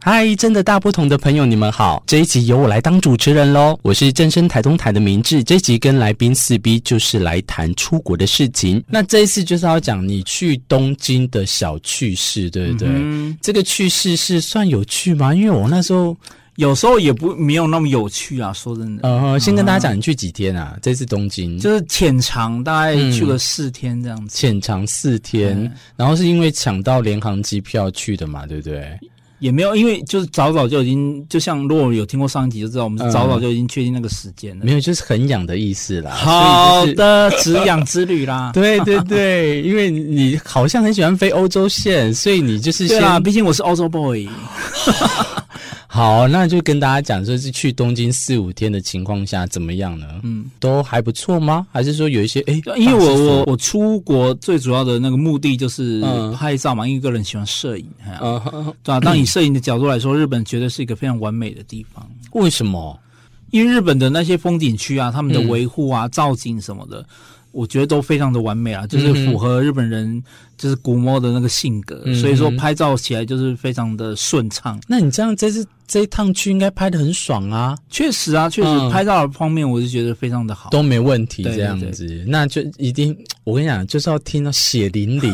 嗨，真的大不同的朋友，你们好！这一集由我来当主持人喽。我是正声台东台的明志。这一集跟来宾四 B 就是来谈出国的事情。那这一次就是要讲你去东京的小趣事，对不对？嗯、这个趣事是算有趣吗？因为我那时候有时候也不没有那么有趣啊。说真的，呃，先跟大家讲，你去几天啊？这次东京就是浅尝，大概去了四天这样子。浅长四天，嗯、然后是因为抢到联航机票去的嘛，对不对？也没有，因为就是早早就已经，就像如果有听过上一集就知道，我们早早就已经确定那个时间了。嗯、没有，就是很痒的意思啦。好的，止痒之旅啦。对对对，因为你好像很喜欢飞欧洲线，所以你就是先对啦，毕竟我是欧洲 boy。好，那就跟大家讲，说是去东京四五天的情况下怎么样呢？嗯，都还不错吗？还是说有一些哎，因为我我我出国最主要的那个目的就是拍照嘛，因为个人喜欢摄影，嗯，对吧？当以摄影的角度来说，日本绝对是一个非常完美的地方。为什么？因为日本的那些风景区啊，他们的维护啊、造景什么的。我觉得都非常的完美啊，就是符合日本人就是古摸的那个性格，嗯、所以说拍照起来就是非常的顺畅。那你这样这次这一趟去应该拍的很爽啊？确实啊，确实、嗯、拍照的方面我就觉得非常的好，都没问题这样子。那就一定，我跟你讲，就是要听到血淋淋、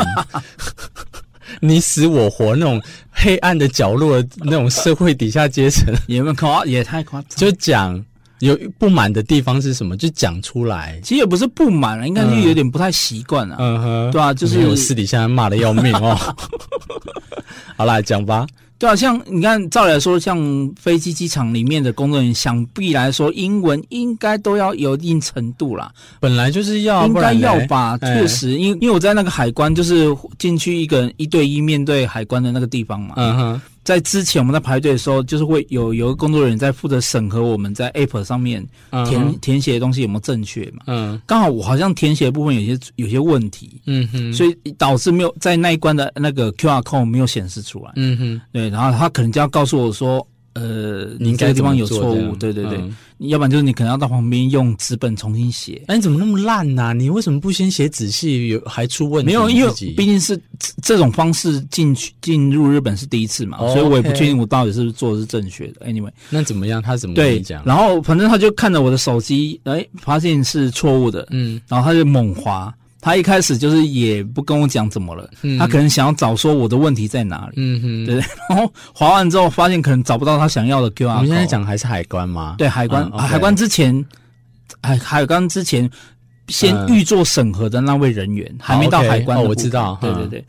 你死我活那种黑暗的角落的那种社会底下阶层，也没夸也太夸张，就讲。有不满的地方是什么？就讲出来。其实也不是不满了，应该是有点不太习惯了。嗯哼，对啊，就是我私底下骂的要命哦。好啦，讲吧。对啊，像你看，照理来说，像飞机机场里面的工作人员，想必来说英文应该都要有一定程度啦。本来就是要，应该要吧？确实，因为因为我在那个海关，就是进去一个人一对一面对海关的那个地方嘛。嗯哼。在之前我们在排队的时候，就是会有有个工作人员在负责审核我们在 App 上面填、uh. 填写的东西有没有正确嘛？嗯、uh，刚、好我好像填写的部分有些有些问题，嗯哼、uh，huh. 所以导致没有在那一关的那个 QR code 没有显示出来，嗯哼、uh，huh. 对，然后他可能就要告诉我说。呃，你这个地方有错误，对对对，嗯、要不然就是你可能要到旁边用纸本重新写。哎，你怎么那么烂呐、啊？你为什么不先写仔细？有还出问题？没有，因为毕竟是这种方式进去进入日本是第一次嘛，哦、所以我也不确定我到底是不是做的是正确的。Anyway，那怎么样？他怎么跟你讲？然后反正他就看着我的手机，哎，发现是错误的，嗯，然后他就猛滑。他一开始就是也不跟我讲怎么了，嗯、他可能想要找说我的问题在哪里，嗯哼，对。然后划完之后发现可能找不到他想要的 QR。我们现在讲还是海关吗？对，海关，嗯 okay、海关之前，海海关之前先预做审核的那位人员、嗯、还没到海关、哦，我知道，对对对。嗯、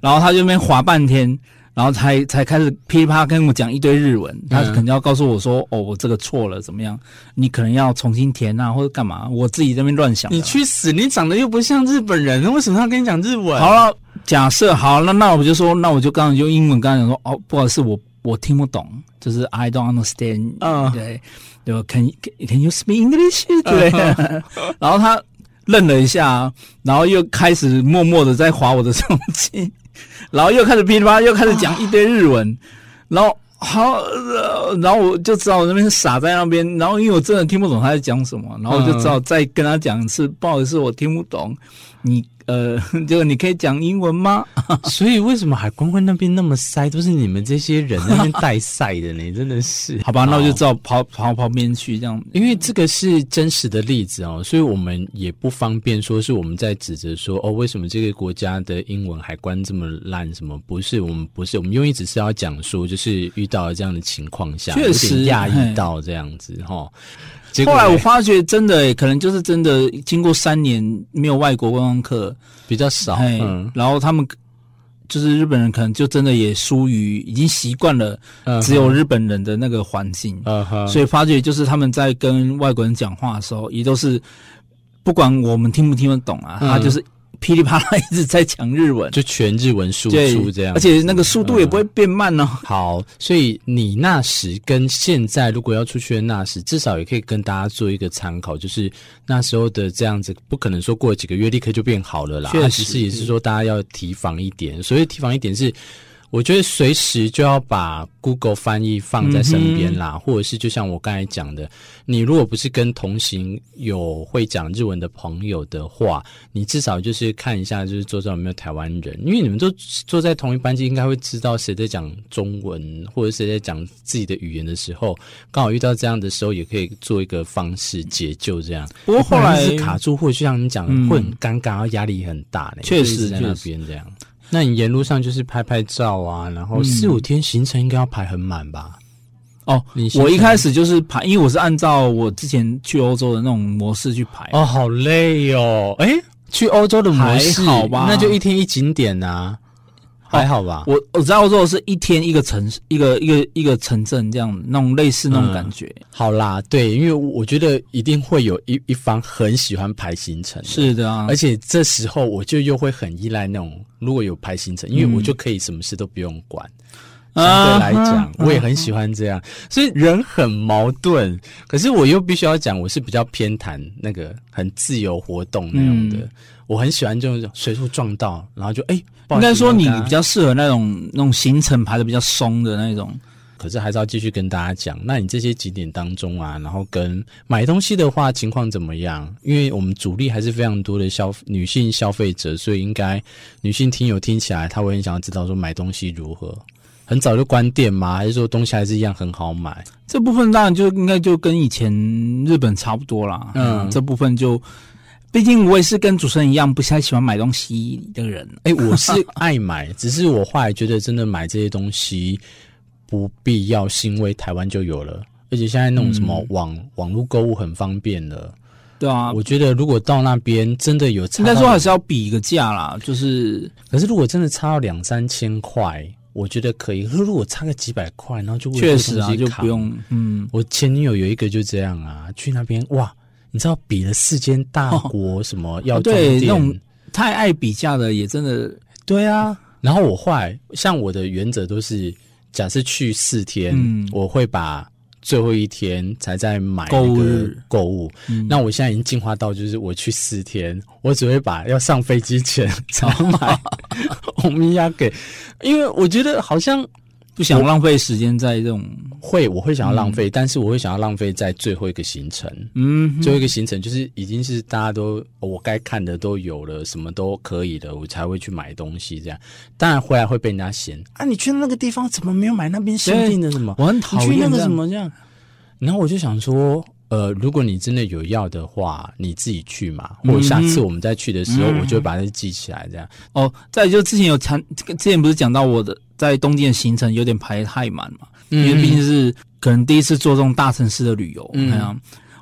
然后他就那边划半天。然后才才开始噼里啪啦跟我讲一堆日文，他肯定要告诉我说：“哦，我这个错了，怎么样？你可能要重新填啊，或者干嘛？”我自己在那边乱想。你去死！你长得又不像日本人，为什么要跟你讲日文？好了，假设好，那那我就说，那我就刚刚用英文刚才讲说：“哦，不好意思，我我听不懂，就是 I don't understand。”嗯，对对吧？Can Can you speak English？对。然后他愣了一下，然后又开始默默的在划我的手机。然后又开始噼里啪啦，又开始讲一堆日文，啊、然后好，然后我就知道我那边傻在那边，然后因为我真的听不懂他在讲什么，然后我就知道再跟他讲一次，不好意思，我听不懂，你。呃，就你可以讲英文吗？所以为什么海关会那边那么塞，都是你们这些人那边带塞的呢？真的是，好吧，那我就只好跑跑旁边去这样。因为这个是真实的例子哦，所以我们也不方便说是我们在指责说哦，为什么这个国家的英文海关这么烂？什么不是？我们不是，我们用意只是要讲说，就是遇到了这样的情况下，确实讶异到这样子哈。后来我发觉，真的、欸、可能就是真的，经过三年没有外国观光客比较少，嗯，然后他们就是日本人，可能就真的也疏于已经习惯了只有日本人的那个环境，嗯哼，所以发觉就是他们在跟外国人讲话的时候，也都是不管我们听不听得懂啊，他就是。噼里啪啦一直在讲日文，就全日文输出这样，而且那个速度也不会变慢呢、哦嗯。好，所以你那时跟现在如果要出去的那时，至少也可以跟大家做一个参考，就是那时候的这样子，不可能说过几个月立刻就变好了啦。确实也是说大家要提防一点。所以提防一点是。我觉得随时就要把 Google 翻译放在身边啦，嗯、或者是就像我刚才讲的，你如果不是跟同行有会讲日文的朋友的话，你至少就是看一下，就是桌上有没有台湾人，因为你们都坐在同一班机，应该会知道谁在讲中文，或者谁在讲自己的语言的时候，刚好遇到这样的时候，也可以做一个方式解救这样。不过后来是卡住，或者就像你讲的，会很尴尬，压力很大嘞，确实在那边这样。那你沿路上就是拍拍照啊，然后四五天行程应该要排很满吧？嗯、哦，你我一开始就是排，因为我是按照我之前去欧洲的那种模式去排。哦，好累哦！哎，去欧洲的模式还好吧？那就一天一景点呐、啊。还好吧，我我在澳洲是一天一个城市，一个一个一个城镇这样，那种类似那种感觉。嗯、好啦，对，因为我觉得一定会有一一方很喜欢排行程，是的啊。而且这时候我就又会很依赖那种如果有排行程，因为我就可以什么事都不用管。嗯、相对来讲，啊、我也很喜欢这样，啊、所以人很矛盾。可是我又必须要讲，我是比较偏袒那个很自由活动那样的。嗯我很喜欢这种随处撞到，然后就哎，欸、应该说你比较适合那种那种行程排的比较松的那种。可是还是要继续跟大家讲，那你这些景点当中啊，然后跟买东西的话情况怎么样？因为我们主力还是非常多的消女性消费者，所以应该女性听友听起来，她会很想要知道说买东西如何？很早就关店吗？还是说东西还是一样很好买？这部分当然就应该就跟以前日本差不多啦。嗯，这部分就。毕竟我也是跟主持人一样不太喜欢买东西的人。哎、欸，我是 爱买，只是我后来觉得真的买这些东西不必要，是因为台湾就有了，而且现在那种什么网、嗯、网络购物很方便了。对啊，我觉得如果到那边真的有差，应该说还是要比一个价啦。就是，可是如果真的差到两三千块，我觉得可以。可是如果差个几百块，然后就确实啊，就不用。嗯，我前女友有一个就这样啊，去那边哇。你知道比了四间大国什么要装店，哦，对，那种太爱比价的也真的对啊。然后我后来像我的原则都是，假设去四天，嗯，我会把最后一天才在买购物购物。那我现在已经进化到，就是我去四天，我只会把要上飞机前 才买欧米亚给，因为我觉得好像。不想浪费时间在这种会，我会想要浪费，嗯、但是我会想要浪费在最后一个行程。嗯，最后一个行程就是已经是大家都我该看的都有了，什么都可以了，我才会去买东西。这样，当然回来会被人家嫌啊，你去那个地方怎么没有买那边限定的什么？我很讨厌那个什么这样。然后我就想说。呃，如果你真的有要的话，你自己去嘛，或者下次我们再去的时候，嗯、我就会把它记起来，这样。哦，再就之前有谈，之前不是讲到我的在东京的行程有点排太满嘛，嗯、因为毕竟是可能第一次做这种大城市的旅游，嗯，啊、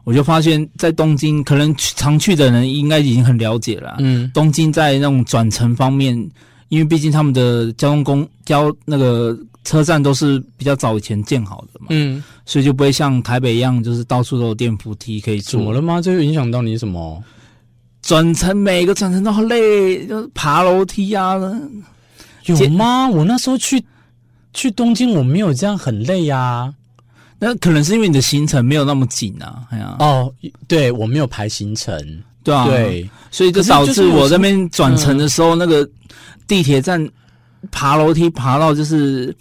我就发现，在东京可能常去的人应该已经很了解了，嗯，东京在那种转乘方面，因为毕竟他们的交通公交那个。车站都是比较早以前建好的嘛，嗯，所以就不会像台北一样，就是到处都有电扶梯可以坐。怎么了吗？这会影响到你什么？转乘每个转乘都好累，就是爬楼梯啊。有吗？我那时候去去东京，我没有这样很累呀、啊。那可能是因为你的行程没有那么紧啊。哎呀，哦，对，我没有排行程，对啊，对，所以就导致我这边转乘的时候，那个地铁站。爬楼梯爬到就是，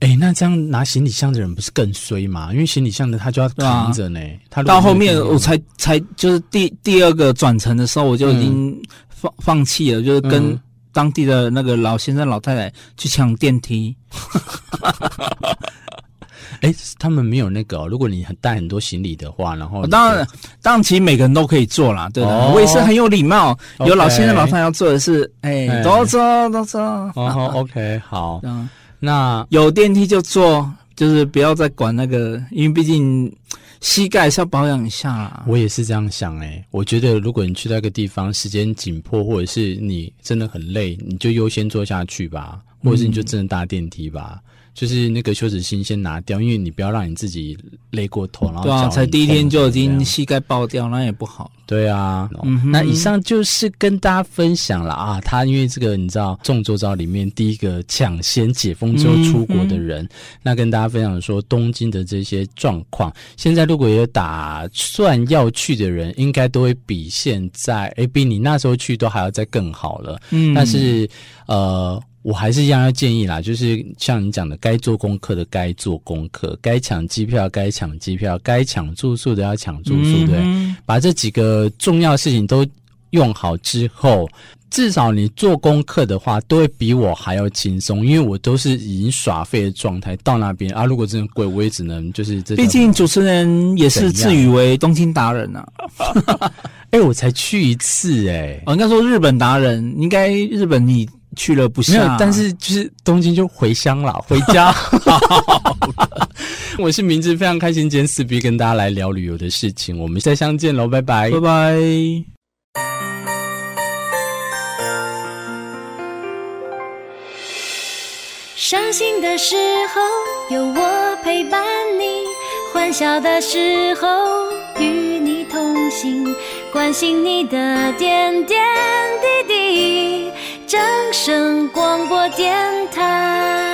哎、欸，那这样拿行李箱的人不是更衰吗？因为行李箱的他就要扛着呢。啊、他到后面我才才就是第第二个转乘的时候，我就已经放、嗯、放弃了，就是跟当地的那个老先生老太太去抢电梯。哎、欸，他们没有那个、哦。如果你很带很多行李的话，然后当然，当然，其实每个人都可以坐啦。对的，哦、我也是很有礼貌。有老先生、老太太要做的是，哎、欸，都坐，都坐。哦，OK，好。嗯、那有电梯就坐，就是不要再管那个，因为毕竟膝盖是要保养一下啦。我也是这样想、欸，哎，我觉得如果你去那个地方，时间紧迫，或者是你真的很累，你就优先坐下去吧，或者是你就真的搭电梯吧。嗯就是那个休止心先拿掉，因为你不要让你自己累过头，然后对啊，才第一天就已经膝盖爆掉，那也不好。对啊，嗯、那以上就是跟大家分享了啊，他因为这个你知道众周遭里面第一个抢先解封之后出国的人，嗯、那跟大家分享说东京的这些状况，现在如果有打算要去的人，应该都会比现在哎比你那时候去都还要再更好了。嗯，但是呃。我还是一样要建议啦，就是像你讲的，该做功课的该做功课，该抢机票该抢机票，该抢住宿的要抢住宿，对，嗯、把这几个重要事情都用好之后，至少你做功课的话，都会比我还要轻松，因为我都是已经耍废的状态到那边啊。如果真的贵，我也只能就是这。毕竟主持人也是自诩为东京达人啊。哎、欸，我才去一次哎、欸，我应该说日本达人，应该日本你。去了不是？没有，但是就是东京就回乡了，回家。我是明志，非常开心今天四 B 跟大家来聊旅游的事情，我们再相见喽，拜拜，拜拜。伤心的时候有我陪伴你，欢笑的时候与你同行，关心你的点点滴滴。掌声广播电台。